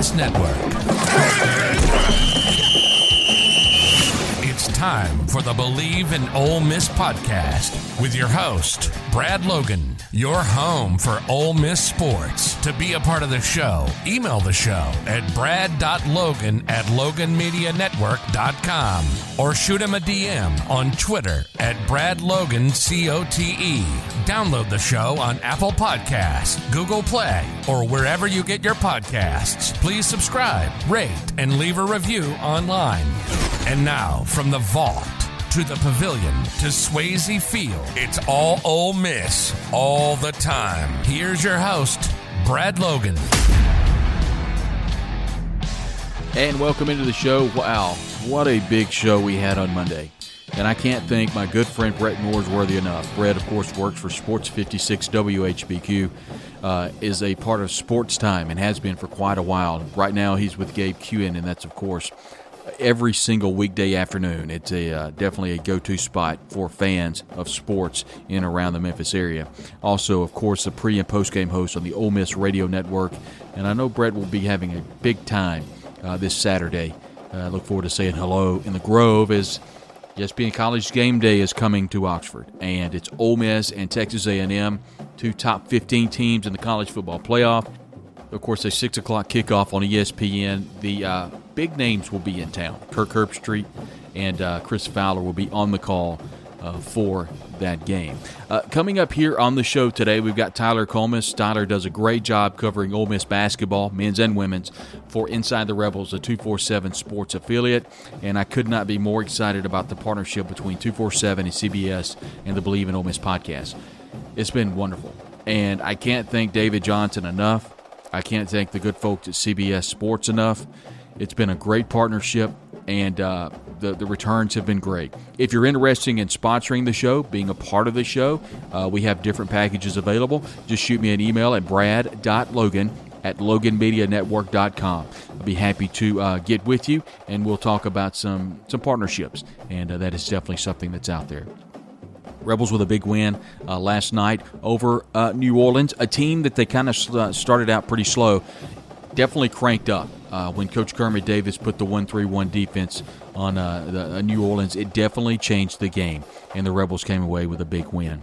Podcast Network. It's time for the Believe in Ole Miss podcast with your host, Brad Logan, your home for Ole Miss sports. To be a part of the show, email the show at brad.logan at loganmedianetwork.com or shoot him a DM on Twitter at bradlogancote. Download the show on Apple Podcasts, Google Play, or wherever you get your podcasts. Please subscribe, rate, and leave a review online. And now, from the Vaught to the pavilion to Swayze Field, it's all Ole Miss all the time. Here's your host, Brad Logan. And welcome into the show. Wow, what a big show we had on Monday. And I can't thank my good friend Brett Norsworthy enough. Brett, of course, works for Sports 56 WHBQ, uh, is a part of Sports Time and has been for quite a while. Right now, he's with Gabe Kuhn, and that's, of course, every single weekday afternoon. It's a uh, definitely a go-to spot for fans of sports in around the Memphis area. Also, of course, the pre and post-game host on the Ole Miss Radio Network, and I know Brett will be having a big time uh, this Saturday. I look forward to saying hello in the Grove as ESPN College Game Day is coming to Oxford, and it's Ole Miss and Texas A&M, two top 15 teams in the college football playoff. Of course, a six o'clock kickoff on ESPN. The uh, big names will be in town. Kirk Herbstreit and uh, Chris Fowler will be on the call uh, for that game. Uh, coming up here on the show today, we've got Tyler Comas. Tyler does a great job covering Ole Miss basketball, men's and women's, for Inside the Rebels, a 247 Sports affiliate. And I could not be more excited about the partnership between 247 and CBS and the Believe in Ole Miss podcast. It's been wonderful. And I can't thank David Johnson enough. I can't thank the good folks at CBS Sports enough. It's been a great partnership, and uh, the, the returns have been great. If you're interested in sponsoring the show, being a part of the show, uh, we have different packages available. Just shoot me an email at brad.logan at loganmedianetwork.com. I'll be happy to uh, get with you, and we'll talk about some, some partnerships, and uh, that is definitely something that's out there. Rebels with a big win uh, last night over uh, New Orleans, a team that they kind of uh, started out pretty slow. Definitely cranked up uh, when Coach Kermit Davis put the 1 3 1 defense on uh, the, uh, New Orleans. It definitely changed the game, and the Rebels came away with a big win.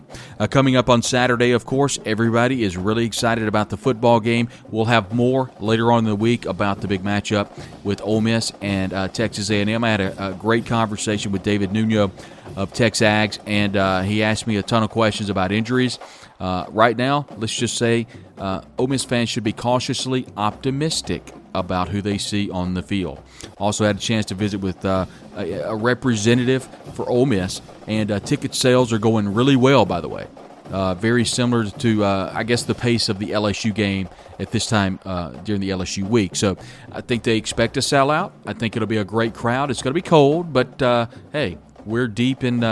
coming up on Saturday, of course, everybody is really excited about the football game. We'll have more later on in the week about the big matchup with Ole Miss and Texas A&M. I had a, a great conversation with David Nuno of Texags, and uh, he asked me a ton of questions about injuries. Uh, right now, let's just say uh, Ole Miss fans should be cautiously optimistic about who they see on the field. Also had a chance to visit with uh, a, a, representative for Ole Miss, and uh, ticket sales are going really well, by the way. Uh, very similar to, uh, I guess, the pace of the LSU game at this time uh, during the LSU week. So I think they expect to sell out. I think it'll be a great crowd. It's going to be cold, but uh, hey, we're deep in,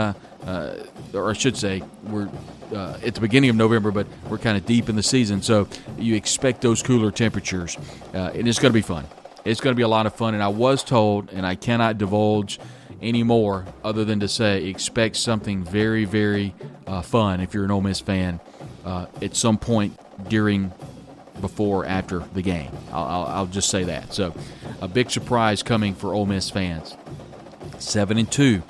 uh, or I should say, we're uh, at the beginning of November, but we're kind of deep in the season. So you expect those cooler temperatures, uh, and it's going to be fun. It's going to be a lot of fun. And I was told, and I cannot divulge anymore other than to say expect something very, very uh, fun if you're an Ole Miss fan uh, at some point during before after the game. I'll, I'll, I'll, just say that. So, a big surprise coming for Ole Miss fans. Seven and two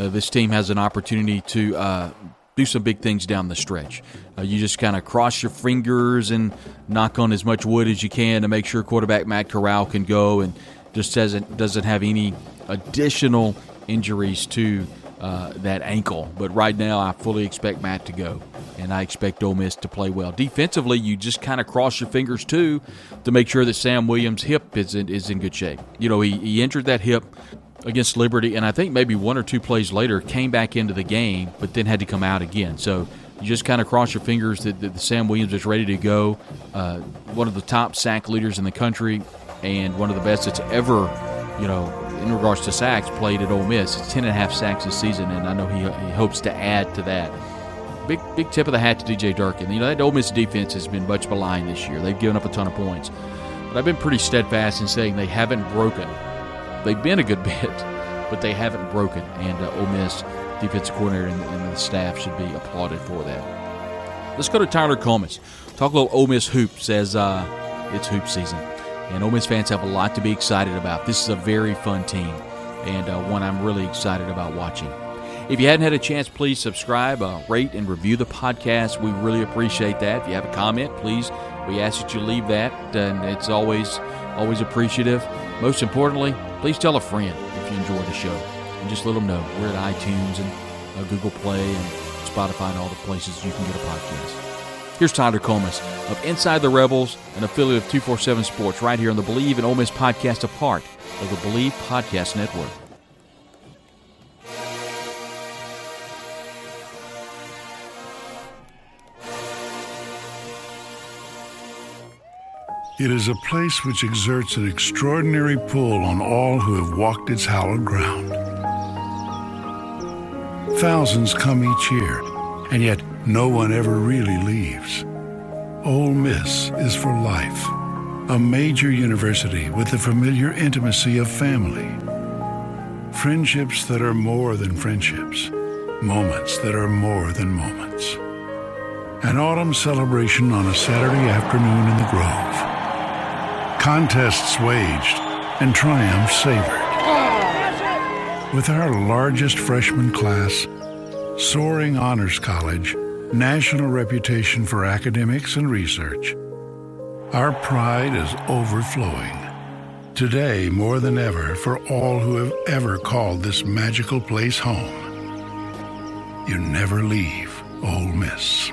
uh, this team has an opportunity to uh, do some big things down the stretch. Uh, you just kind of cross your fingers and knock on as much wood as you can to make sure quarterback Matt Corral can go and just doesn't doesn't have any additional injuries to uh, that ankle. But right now, I fully expect Matt to go, and I expect Ole Miss to play well. Defensively, you just kind of cross your fingers too to make sure that Sam Williams' hip is in, is in good shape. You know, he, he injured that hip against Liberty, and I think maybe one or two plays later came back into the game, but then had to come out again. So you just kind of cross your fingers that, that Sam Williams is ready to go. Uh, one of the top sack leaders in the country, and one of the best that's ever, you know, in regards to sacks played at Ole Miss. It's ten and a half sacks this season, and I know he, he hopes to add to that. Big big tip of the hat to DJ Durkin. You know that Ole Miss defense has been much maligned this year. They've given up a ton of points, but I've been pretty steadfast in saying they haven't broken they've been a good bit, but they haven't broken. And uh, Ole Miss defensive coordinator and, and, the staff should be applauded for that. Let's go to Tyler Comas. Talk a little Ole Miss hoops as uh, it's hoop season. And Ole Miss fans have a lot to be excited about. This is a very fun team and uh, one I'm really excited about watching. If you hadn't had a chance, please subscribe, uh, rate, and review the podcast. We really appreciate that. If you have a comment, please, we ask that you leave that, and it's always always appreciative. Most importantly, please tell a friend if you enjoy the show, and just let them know we're at iTunes and uh, Google Play and Spotify and all the places you can get a podcast. Here's Tyler Comas of Inside the Rebels, an affiliate of 247 Sports, right here on the Believe in Ole Miss podcast, a part of the Believe Podcast Network. It is a place which exerts an extraordinary pull on all who have walked its hallowed ground. Thousands come each year, and yet no one ever really leaves. Ole Miss is for life, a major university with the familiar intimacy of family. Friendships that are more than friendships, moments that are more than moments. An autumn celebration on a Saturday afternoon in the Grove contests waged, and triumphs savored. With our largest freshman class, soaring honors college, national reputation for academics and research, our pride is overflowing. Today, more than ever, for all who have ever called this magical place home, you never leave Ole Miss.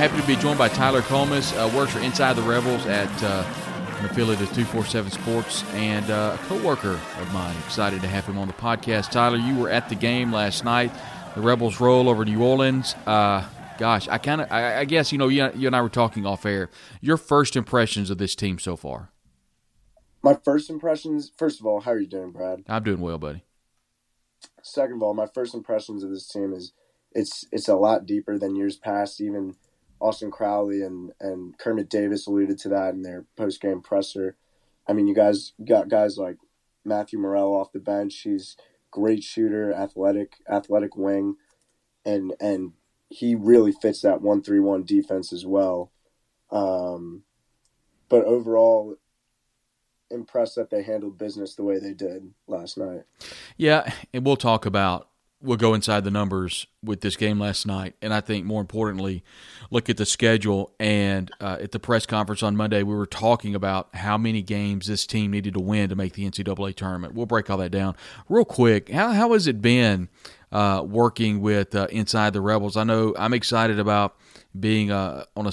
Happy to be joined by Tyler Comas, uh, works for Inside the Rebels at uh, an affiliate of 247 Sports, and uh, a co worker of mine. Excited to have him on the podcast. Tyler, you were at the game last night. The Rebels roll over New Orleans. Uh, gosh, I kind of, I, I, guess, you know, you, you and I were talking off air. Your first impressions of this team so far? My first impressions, first of all, how are you doing, Brad? I'm doing well, buddy. Second of all, my first impressions of this team is it's it's a lot deeper than years past, even – Austin Crowley and and Kermit Davis alluded to that in their post game presser. I mean, you guys got guys like Matthew Murrell off the bench. He's great shooter, athletic, athletic wing, and and he really fits that one three one defense as well. Um, but overall, impressed that they handled business the way they did last night. Yeah, and we'll talk about we'll go inside the numbers with this game last night, and I think more importantly, look at the schedule. And uh, at the press conference on Monday, we were talking about how many games this team needed to win to make the NCAA tournament. We'll break all that down real quick. How how has it been uh, working with uh, inside the Rebels? I know I'm excited about being uh, on a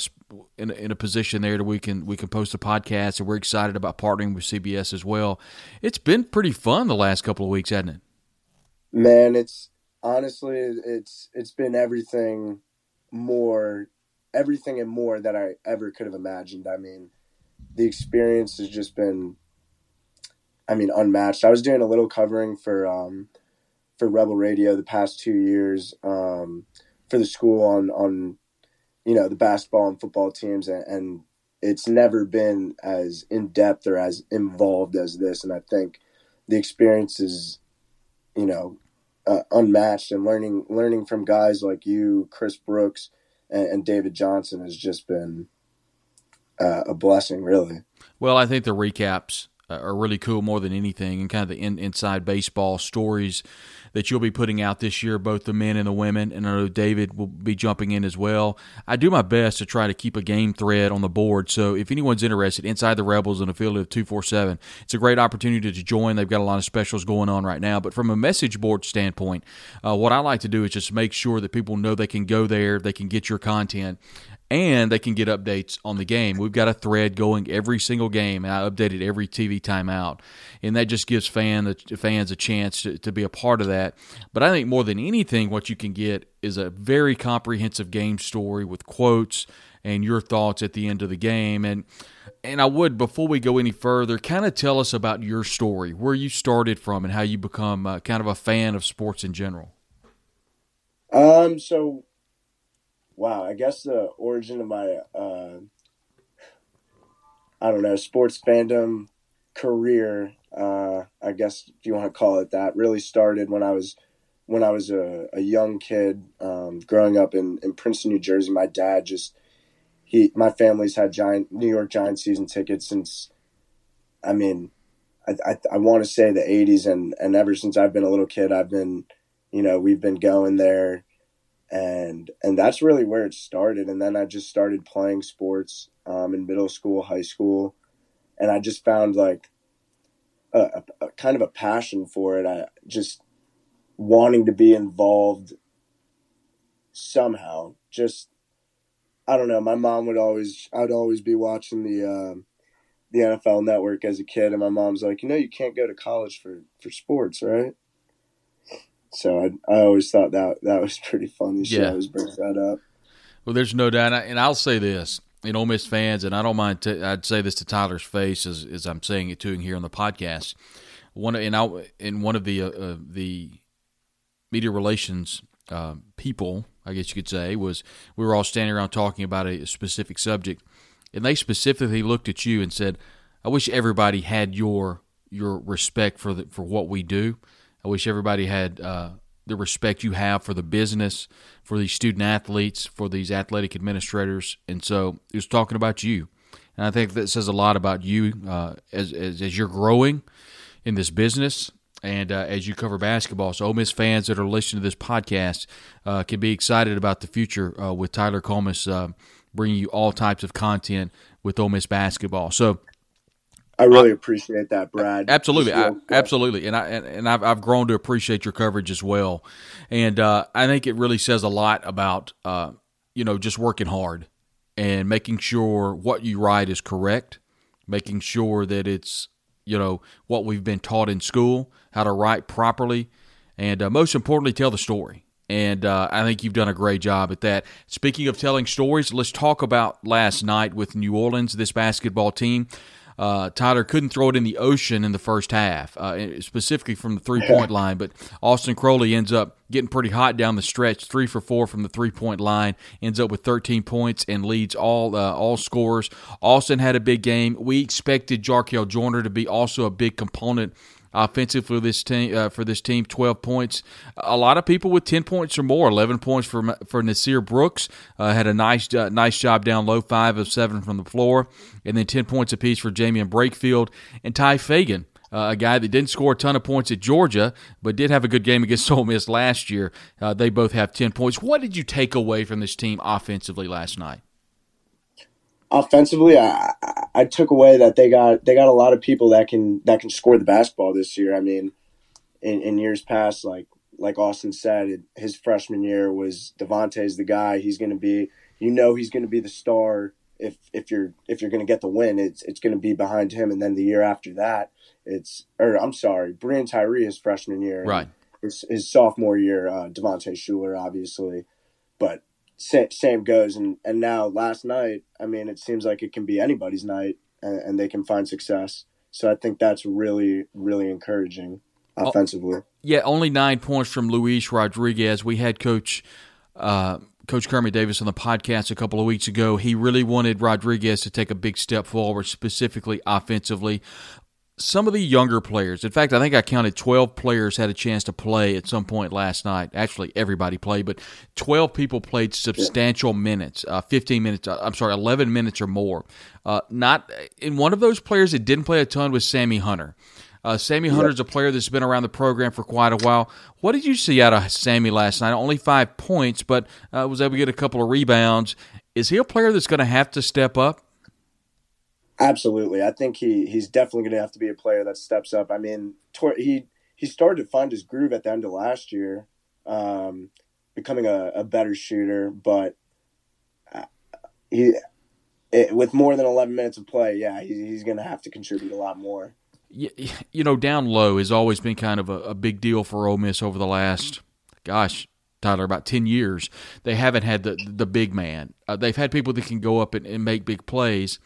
in, in a position there that we can we can post a podcast, and we're excited about partnering with CBS as well. It's been pretty fun the last couple of weeks, hasn't it? Man, it's honestly, it's it's been everything more, everything and more that I ever could have imagined. I mean, the experience has just been, I mean, unmatched. I was doing a little covering for um, for Rebel Radio the past two years um, for the school on on you know the basketball and football teams, and, and it's never been as in depth or as involved as this. And I think the experience is, you know, uh, unmatched and learning learning from guys like you, Chris Brooks, and, and David Johnson has just been uh, a blessing, really. Well, I think the recaps are really cool more than anything, and kind of the in, inside baseball stories that you'll be putting out this year, both the men and the women. And I know David will be jumping in as well. I do my best to try to keep a game thread on the board. So if anyone's interested, Inside the Rebels and affiliate of 247, it's a great opportunity to join. They've got a lot of specials going on right now. But from a message board standpoint, uh, what I like to do is just make sure that people know they can go there, they can get your content and they can get updates on the game. We've got a thread going every single game, and I update it every TV timeout, and that just gives fan fans a chance to, to be a part of that. But I think more than anything, what you can get is a very comprehensive game story with quotes and your thoughts at the end of the game. And and I would before we go any further, kind of tell us about your story, where you started from, and how you become uh, kind of a fan of sports in general. Um. So wow, I guess the origin of my uh, I don't know sports fandom career, uh, I guess if you want to call it that, really started when I was when I was a, a young kid um, growing up in, in Princeton, New Jersey. My dad just he my family's had giant New York Giants season tickets since I mean I I, I want to say the 80s and and ever since I've been a little kid I've been you know we've been going there and and that's really where it started. And then i just started playing sports um, in middle school high school. And i just found like a, a, a, kind of a passion for it. I just wanting to be involved somehow. Just i don't know. My mom would always i'd always be watching the uh, the nfl network as a kid. And my mom's like you know you can't go to college for for sports right so I, I always thought that that was pretty funny. She yeah. always brings that up. Well, there's no doubt, and I'll say this: in Ole Miss fans, and I don't mind. T- I'd say this to Tyler's face as, as I'm saying it to him here on the podcast. One and I in one of the uh, uh, the media relations uh, people, I guess you could say, was we were all standing around talking about a specific subject, and they specifically looked at you and said, "I wish everybody had your your respect for the, for what we do." I wish everybody had uh, the respect you have for the business, for these student athletes, for these athletic administrators. And so he was talking about you. And I think that says a lot about you uh, as, as, as, you're growing in this business and uh, as you cover basketball. So, Ole Miss fans that are listening to this podcast uh, can be excited about the future uh, with Tyler Comas uh, bringing you all types of content with Ole Miss basketball. So, I really I, appreciate that, Brad. Absolutely, I, absolutely, and I and, and I've, I've grown to appreciate your coverage as well, and uh, I think it really says a lot about uh, you know just working hard and making sure what you write is correct, making sure that it's you know what we've been taught in school, how to write properly, and uh, most importantly, tell the story. And uh, I think you've done a great job at that. Speaking of telling stories, let's talk about last night with New Orleans, this basketball team. Uh, Tyler couldn't throw it in the ocean in the first half, uh, specifically from the three point line. But Austin Crowley ends up getting pretty hot down the stretch, three for four from the three point line, ends up with 13 points and leads all uh, all scores. Austin had a big game. We expected Jarkel Joiner to be also a big component offensive for this team. Uh, for this team, twelve points. A lot of people with ten points or more. Eleven points for for Nysier Brooks uh, had a nice uh, nice job down low, five of seven from the floor, and then ten points apiece for Jaemyn Brakefield and Tye Fagan. Uh, a guy that didn't score a ton of points at Georgia, but did have a good game against Ole Miss last year. Uh, they both have 10 points. What did you take away from this team offensively last night? Offensively, I, I took away that they got they got a lot of people that can that can score the basketball this year. I mean, in, in years past, like like Austin said, his freshman year was Devontae's the guy. He's going to be, you know, he's going to be the star. If if you're if you're going to get the win, it's it's going to be behind him. And then the year after that, it's or I'm sorry, Breein Tyree his freshman year, right? His, his sophomore year, uh, Devontae Shuler, obviously, but same goes. And, and now last night, I mean, it seems like it can be anybody's night and, and they can find success. So I think that's really, really encouraging oh, offensively. Yeah, only nine points from Luis Rodriguez. We had Coach uh, Coach Kermit Davis on the podcast a couple of weeks ago. He really wanted Rodriguez to take a big step forward, specifically offensively. Some of the younger players. In fact, I think I counted 12 players had a chance to play at some point last night. Actually, everybody played, but 12 people played substantial minutes, uh, 15 minutes, uh, I'm sorry, 11 minutes or more. Uh, not in one of those players that didn't play a ton was Sammy Hunter. Uh, Sammy Hunter is a player that's been around the program for quite a while. What did you see out of Sammy last night? Only five points, but uh, was able to get a couple of rebounds. Is he a player that's going to have to step up? Absolutely, I think he he's definitely going to have to be a player that steps up. I mean, he he started to find his groove at the end of last year, um, becoming a, a, better shooter. But uh, he, it, with more than eleven minutes of play, yeah, he, he's going to have to contribute a lot more. You, you know, down low has always been kind of a, a big deal for Ole Miss over the last, gosh, Tyler, about 10 years. They haven't had the the big man. Uh, they've had people that can go up and, and make big plays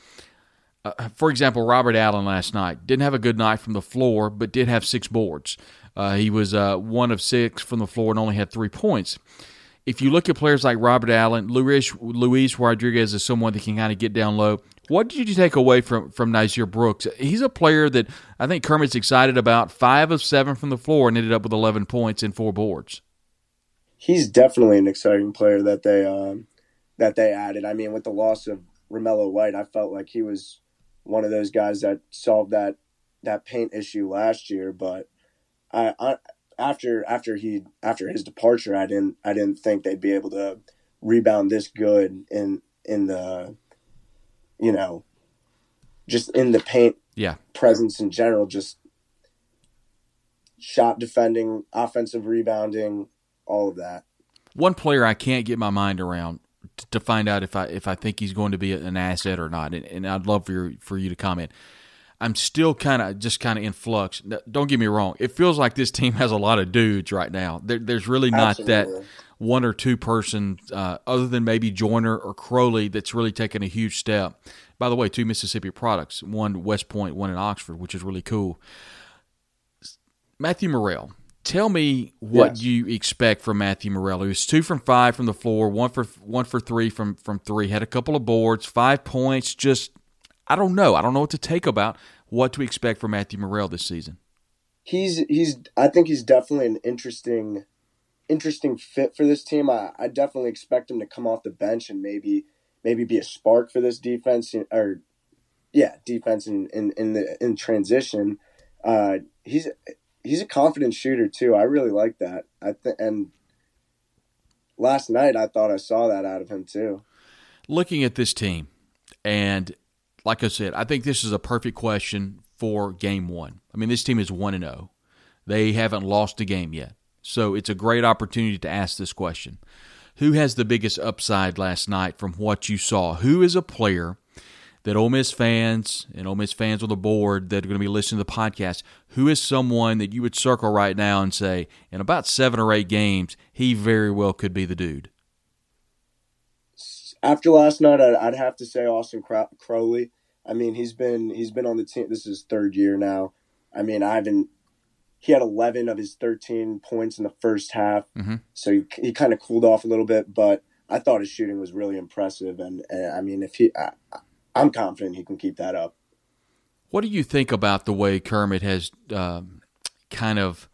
uh, for example, Robert Allen last night didn't have a good night from the floor, but did have six boards. Uh, he was uh, one of six from the floor and only had three points. If you look at players like Robert Allen, Luis, Luis Rodriguez is someone that can kind of get down low. What did you take away from from Nysier Brooks? He's a player that I think Kermit's excited about. Five of seven from the floor and ended up with eleven points and four boards. He's definitely an exciting player that they um, that they added. I mean, with the loss of Romello White, I felt like he was one of those guys that solved that that paint issue last year. But I, I after after he after his departure, I didn't I didn't think they'd be able to rebound this good in in the you know just in the paint yeah presence in general just shot defending offensive rebounding all of that one player i can't get my mind around to find out if I if I think he's going to be an asset or not. And, and I'd love for your, for you to comment. I'm still kind of just kind of in flux. Don't get me wrong; it feels like this team has a lot of dudes right now. There, there's really not Absolutely. that one or two person, uh, other than maybe Joiner or Crowley, that's really taken a huge step. By the way, two Mississippi products, one West Point, one in Oxford, which is really cool. Matthew Murrell, Tell me what yes. you expect from Matthew Morello. He was two from five from the floor, one for one for three from from three. Had a couple of boards, five points. Just I don't know. I don't know what to take about what to expect from Matthew Murrell this season. He's he's. I think he's definitely an interesting interesting fit for this team. I, I definitely expect him to come off the bench and maybe maybe be a spark for this defense or yeah defense in in in the in transition. Uh, he's he's a confident shooter too. I really like that. I think and last night I thought I saw that out of him too. Looking at this team, and like I said, I think this is a perfect question for game one. I mean, this team is one and zero. Oh. They haven't lost a game yet, so it's a great opportunity to ask this question. Who has the biggest upside last night from what you saw? Who is a player that Ole Miss fans and Ole Miss fans on the board that are going to be listening to the podcast, who is someone that you would circle right now and say, in about seven or eight games, he very well could be the dude? After last night, I'd, have to say Austin Crowley. I mean, he's been he's been on the team. This is his third year now. I mean, I haven't. He had 11 of his 13 points in the first half, mm-hmm. so he, he kind of cooled off a little bit. But I thought his shooting was really impressive, and, and I mean, if he, I, I'm confident he can keep that up. What do you think about the way Kermit has um, kind of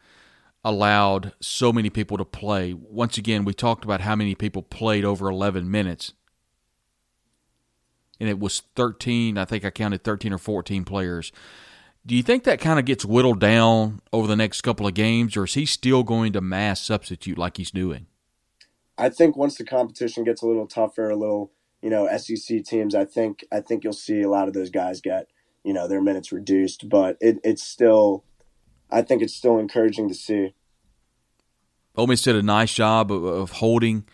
allowed so many people to play? Once again, we talked about how many people played over 11 minutes. And it was 13, I think I counted 13 or 14 players. Do you think that kind of gets whittled down over the next couple of games, or is he still going to mass substitute like he's doing? I think once the competition gets a little tougher, a little you know SEC teams, I think I think you'll see a lot of those guys get you know their minutes reduced, but it, it's still I think it's still encouraging to see. Ole Miss did a nice job of, of holding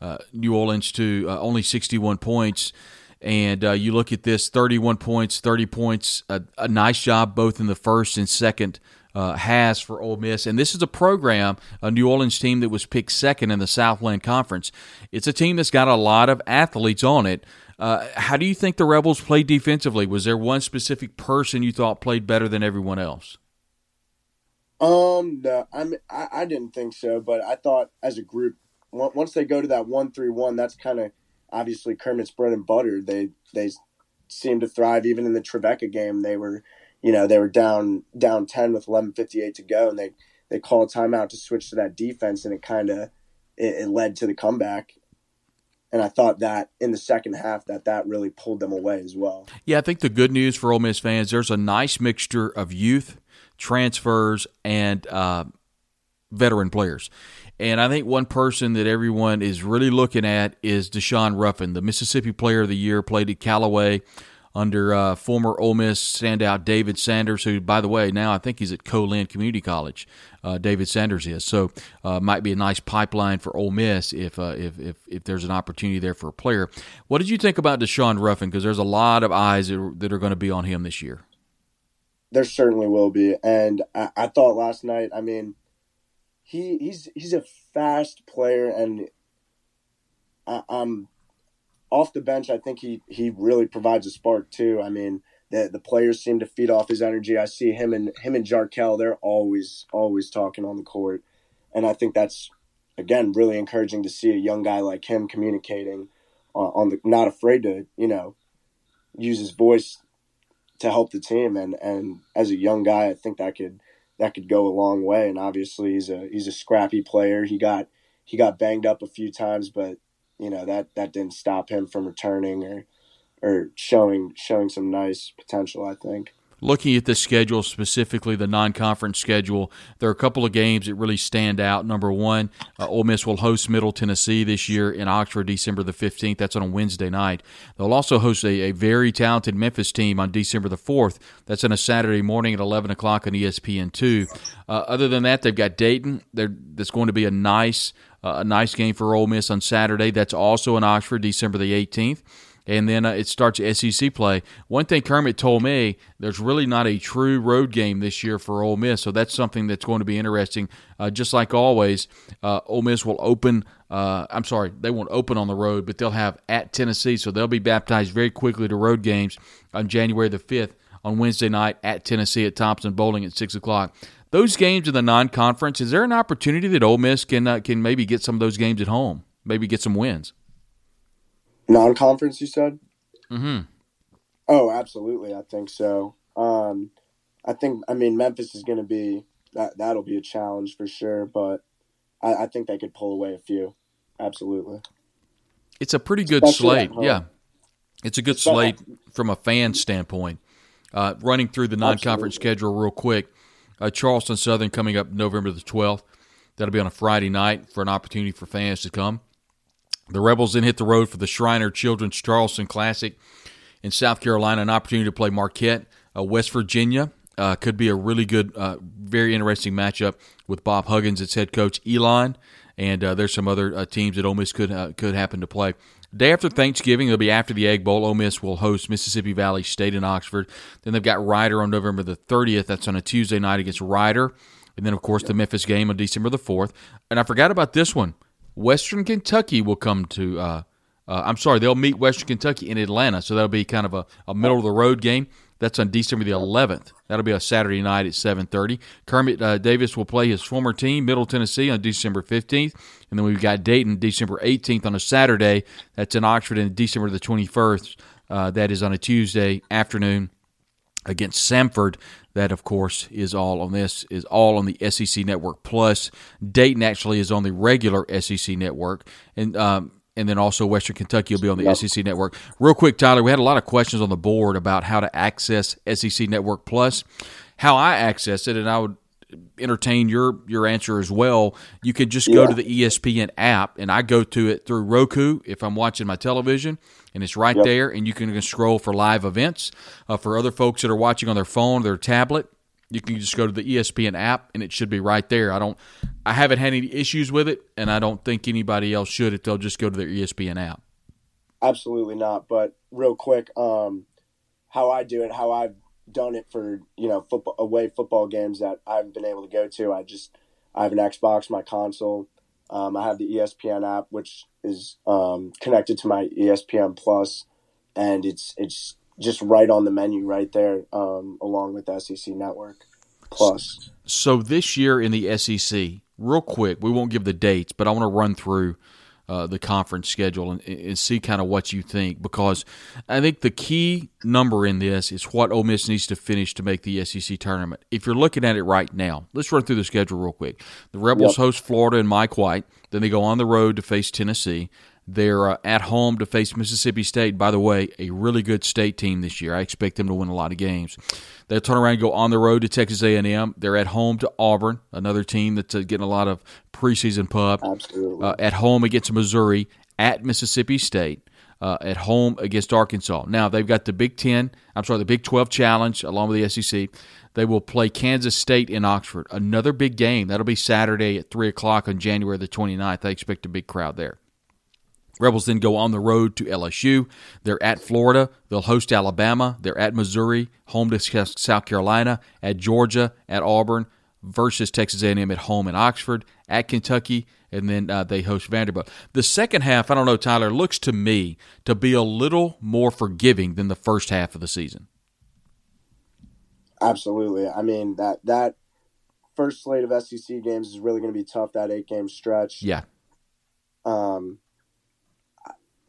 uh, New Orleans to uh, only 61 points. And uh, you look at this 31 points, 30 points, a, a nice job both in the first and second uh, has for Ole Miss. And this is a program, a New Orleans team that was picked second in the Southland Conference. It's a team that's got a lot of athletes on it. Uh, how do you think the Rebels played defensively? Was there one specific person you thought played better than everyone else? Um, no, I mean, I, I didn't think so, but I thought as a group, once they go to that one three one, that's kind of obviously Kermit's bread and butter. They they seem to thrive even in the Trevecca game. They were you know, they were down down ten with eleven fifty eight to go, and they they called timeout to switch to that defense, and it kind of it, it led to the comeback. And I thought that in the second half that that really pulled them away as well. Yeah, I think the good news for Ole Miss fans, there's a nice mixture of youth, transfers, and uh, veteran players. And I think one person that everyone is really looking at is Daeshun Ruffin, the Mississippi Player of the Year, played at Callaway under uh, former Ole Miss standout David Sanders, who, by the way, now I think he's at Co-Lin Community College. Uh, David Sanders is so uh, might be a nice pipeline for Ole Miss if, uh, if if if there's an opportunity there for a player. What did you think about Daeshun Ruffin? Because there's a lot of eyes that are, that are going to be on him this year. There certainly will be, and I, I thought last night. I mean, he he's he's a fast player, and I, I'm off the bench. I think he he really provides a spark too. I mean, the the players seem to feed off his energy. I see him and him and Jarkel. They're always always talking on the court, and I think that's again really encouraging to see a young guy like him communicating on, on the not afraid to you know use his voice to help the team and and as a young guy I think that could that could go a long way and obviously he's a he's a scrappy player he got he got banged up a few times but you know that that didn't stop him from returning or or showing showing some nice potential I think looking at the schedule, specifically the non-conference schedule, there are a couple of games that really stand out. Number one, uh, Ole Miss will host Middle Tennessee this year in Oxford, December the 15th. That's on a Wednesday night. They'll also host a, a very talented Memphis team on December the 4th. That's on a Saturday morning at 11 o'clock on ESPN2. Uh, other than that, they've got Dayton. They're, that's going to be a nice, uh, a nice game for Ole Miss on Saturday. That's also in Oxford, December the 18th and then uh, it starts SEC play. One thing Kermit told me, there's really not a true road game this year for Ole Miss, so that's something that's going to be interesting. Uh, just like always, uh, Ole Miss will open. Uh, I'm sorry, they won't open on the road, but they'll have at Tennessee, so they'll be baptized very quickly to road games on January the 5th on Wednesday night at Tennessee at Thompson-Boling at six o'clock. Those games in the non-conference, is there an opportunity that Ole Miss can uh, can maybe get some of those games at home, maybe get some wins? non-conference you said? Mm-hmm. Oh absolutely. I think so. Um i think i mean memphis is going to be that that'll be a challenge for sure but I, I, think they could pull away a few. Absolutely. It's a pretty good Especially slate yeah. It's a good slate from a fan standpoint. Uh, running through the non-conference absolutely. schedule real quick uh, charleston southern coming up november the 12th that'll be on a friday night for an opportunity for fans to come the Rebels then hit the road for the Shriner Children's Charleston Classic in South Carolina, an opportunity to play Marquette. Uh, West Virginia uh, could be a really good, uh, very interesting matchup with Bob Huggins its head coach, Elon, and uh, there's some other uh, teams that Ole Miss could uh, could happen to play. Day after Thanksgiving, it'll be after the Egg Bowl. Ole Miss will host Mississippi Valley State in Oxford. Then they've got Rider on November the 30th. That's on a Tuesday night against Rider. And then, of course, the Memphis game on December the 4th. And I forgot about this one. Western Kentucky will come to. Uh, uh, I'm sorry, they'll meet Western Kentucky in Atlanta, so that'll be kind of a, a middle of the road game. That's on December the 11th. That'll be a Saturday night at 7:30. Kermit uh, Davis will play his former team, Middle Tennessee, on December 15th, and then we've got Dayton December 18th on a Saturday. That's in Oxford, and December the 21st. Uh, that is on a Tuesday afternoon against Samford. That, of course, is all on this is all on the SEC Network Plus. Dayton actually is on the regular SEC Network, and um, and then also Western Kentucky will be on the yep. SEC Network. Real quick, Tyler, we had a lot of questions on the board about how to access SEC Network Plus. How I access it, and I would entertain your your answer as well. You could just go yeah. to the ESPN app, and I go to it through Roku if I'm watching my television and it's right yep. there, and you can scroll for live events. Uh, for other folks that are watching on their phone, their tablet, you can just go to the ESPN app, and it should be right there. I don't, I haven't had any issues with it, and I don't think anybody else should if they'll just go to their ESPN app. Absolutely not. But real quick, um, how I do it, how I've done it for you know football away football games that I haven't been able to go to. I just I have an Xbox, my console. Um, I have the ESPN app, which is um, connected to my ESPN Plus, and it's it's just right on the menu right there, um, along with the SEC Network Plus. So this year in the SEC, real quick, we won't give the dates, but I want to run through uh, the conference schedule and, and see kind of what you think because I think the key number in this is what Ole Miss needs to finish to make the SEC tournament. If you're looking at it right now, let's run through the schedule real quick. The Rebels yep. host Florida and Mike White. Then they go on the road to face Tennessee. They're uh, at home to face Mississippi State. By the way, a really good state team this year. I expect them to win a lot of games. They'll turn around and go on the road to Texas A&M. They're at home to Auburn, another team that's uh, getting a lot of preseason pub. Absolutely. Uh, at home against Missouri. At Mississippi State. Uh, at home against Arkansas. Now they've got the Big Ten. I'm sorry, the Big 12 Challenge along with the SEC. They will play Kansas State in Oxford. Another big game. That'll be Saturday at 3 o'clock on January the 29th. I expect a big crowd there. Rebels then go on the road to LSU. They're at Florida. They'll host Alabama. They're at Missouri, home to South Carolina, at Georgia, at Auburn, versus Texas A&M at home in Oxford, at Kentucky, and then uh, they host Vanderbilt. The second half, I don't know, Tyler, looks to me to be a little more forgiving than the first half of the season. Absolutely. I mean that that first slate of SEC games is really going to be tough. That eight game stretch. Yeah. Um,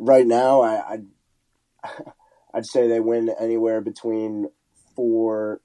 right now, I, I'd, I'd say they win anywhere between four,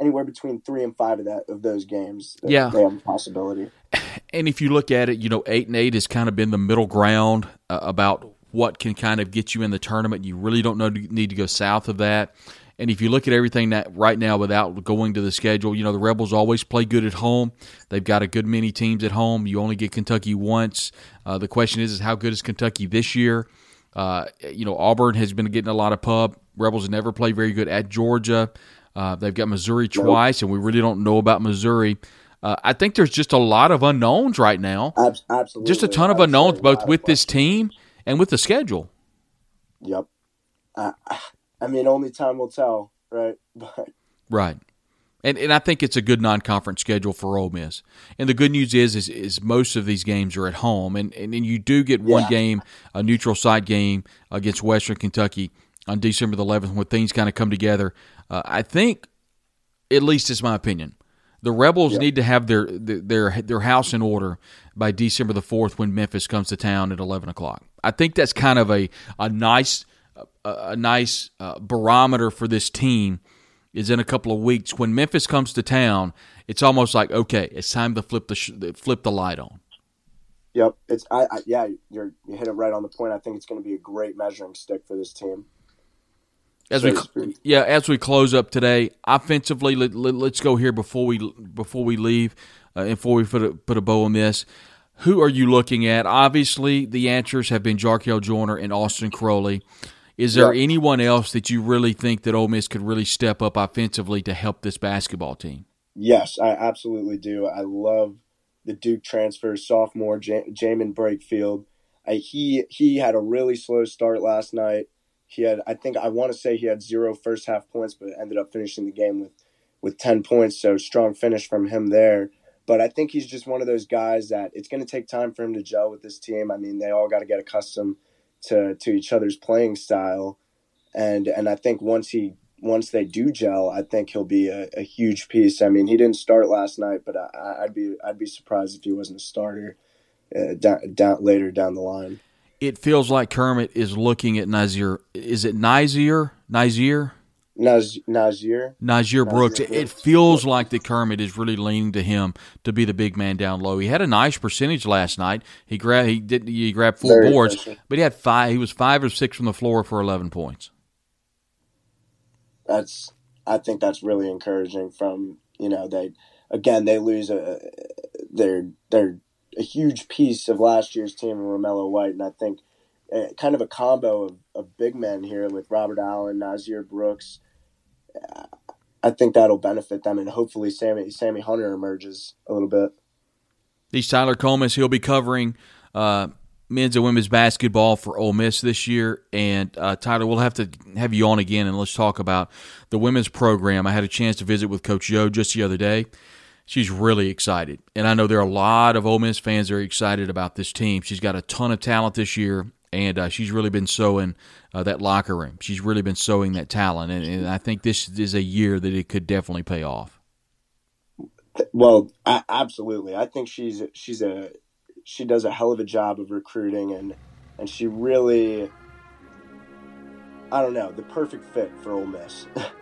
anywhere between three and five of that of those games. Yeah, they have a possibility. And if you look at it, you know, eight and eight has kind of been the middle ground uh, about what can kind of get you in the tournament. You really don't know need to go south of that. And if you look at everything that right now without going to the schedule, you know, the Rebels always play good at home. They've got a good many teams at home. You only get Kentucky once. Uh, the question is, is how good is Kentucky this year? Uh, you know, Auburn has been getting a lot of pub. Rebels never played very good at Georgia. Uh, they've got Missouri twice, and we really don't know about Missouri. Uh, I think there's just a lot of unknowns right now. Absolutely, just a ton of unknowns, both with this team and with the schedule. Yep. I mean, only time will tell, right? But right. And and I think it's a good non-conference schedule for Ole Miss. And the good news is is, is most of these games are at home, and and, and you do get one yeah. game, a neutral site game against Western Kentucky on December the 11th, when things kind of come together. Uh, I think, at least it's my opinion, the Rebels yeah. need to have their, their their house in order by December the 4th when Memphis comes to town at 11 o'clock. I think that's kind of a a nice a, a nice uh, barometer for this team is in a couple of weeks. When Memphis comes to town, it's almost like okay, it's time to flip the sh- flip the light on. Yep, it's I, I yeah, you're you hit it right on the point. I think it's going to be a great measuring stick for this team. As we yeah, as we close up today, offensively, let, us let, go here before we before we leave, uh, before we put a, put a bow on this. Who are you looking at? Obviously, the answers have been Jarkel Joiner and Austin Crowley. Is there yep. anyone else that you really think that Ole Miss could really step up offensively to help this basketball team? Yes, I absolutely do. I love the Duke transfer sophomore J- Jaemyn Brakefield. I, he he had a really slow start last night. He had I think I want to say he had zero first half points, but ended up finishing the game with with ten points. So strong finish from him there. But I think he's just one of those guys that it's going to take time for him to gel with this team. I mean, they all got to get accustomed to to each other's playing style, and and I think once he once they do gel, I think he'll be a, a huge piece. I mean, he didn't start last night, but I, would be I'd be surprised if he wasn't a starter uh, down, down later down the line. It feels like Kermit is looking at Nazir. Is it Nazir? Nazir? Naz, Nazir. Nazir Brooks. Brooks. It feels like the Kermit is really leaning to him to be the big man down low. He had a nice percentage last night. He grabbed he did he grabbed four Very boards, but he had five. He was five or six from the floor for eleven points. That's I think that's really encouraging. From you know they again they lose a they're they're a huge piece of last year's team in Romello White, and I think uh, kind of a combo of, of big men here with Robert Allen, Nazir Brooks I think that'll benefit them, and hopefully Sammy Sammy Hunter emerges a little bit. He's Tyler Comas. He'll be covering uh, men's and women's basketball for Ole Miss this year. And uh, Tyler, we'll have to have you on again, and let's talk about the women's program. I had a chance to visit with Coach Yo just the other day. She's really excited, and I know there are a lot of Ole Miss fans that are excited about this team. She's got a ton of talent this year, and uh, she's really been sowing uh, that locker room. She's really been sowing that talent, and, and, I think this is a year that it could definitely pay off. Well, I, absolutely. I think she's she's a she does a hell of a job of recruiting and and she really I don't know, the perfect fit for Ole Miss.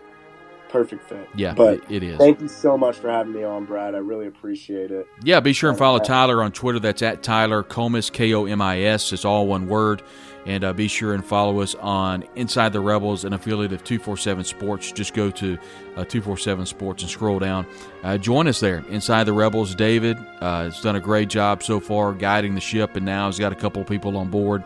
perfect fit. Yeah, but it is. Thank you so much for having me on, Brad. I really appreciate it. Yeah, be sure and follow Tyler on Twitter. That's at Tyler Komis, K O M I S. It's all one word. And uh, be sure and follow us on Inside the Rebels, an affiliate of 247 Sports. Just go to uh, 247 Sports and scroll down. Uh, join us there. Inside the Rebels, David uh, has done a great job so far guiding the ship, and now he's got a couple of people on board.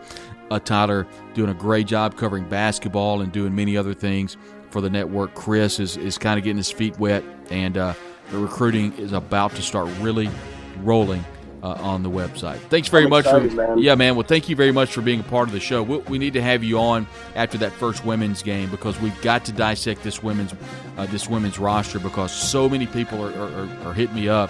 Uh, Tyler doing a great job covering basketball and doing many other things for the network. Chris is, is kind of getting his feet wet, and uh, the recruiting is about to start really rolling uh, on the website. Thanks very I'm much excited, for man. yeah, man. Well, thank you very much for being a part of the show. We, we need to have you on after that first women's game because we've got to dissect this women's uh, this women's roster because so many people are, are, are hitting me up.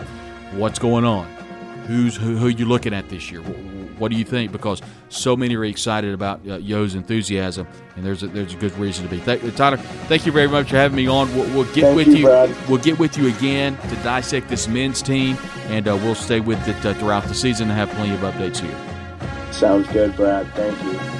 What's going on? Who's who, who you looking at this year? What, what do you think? Because so many are excited about uh, Yo's enthusiasm, and there's a, there's a good reason to be. Th- Tyler, thank you very much for having me on. We'll, we'll get Thank with you, you. We'll get with you again to dissect this men's team, and uh, we'll stay with it uh, throughout the season and have plenty of updates here. Sounds good, Brad. Thank you.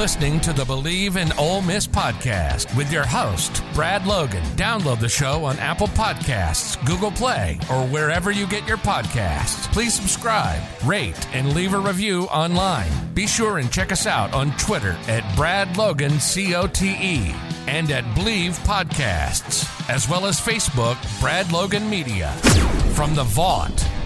Listening to the Believe in Ole Miss podcast with your host, Brad Logan. Download the show on Apple Podcasts, Google Play, or wherever you get your podcasts. Please subscribe, rate, and leave a review online. Be sure and check us out on Twitter at Brad Logan COTE and at Believe Podcasts, as well as Facebook, Brad Logan Media. From the Vaught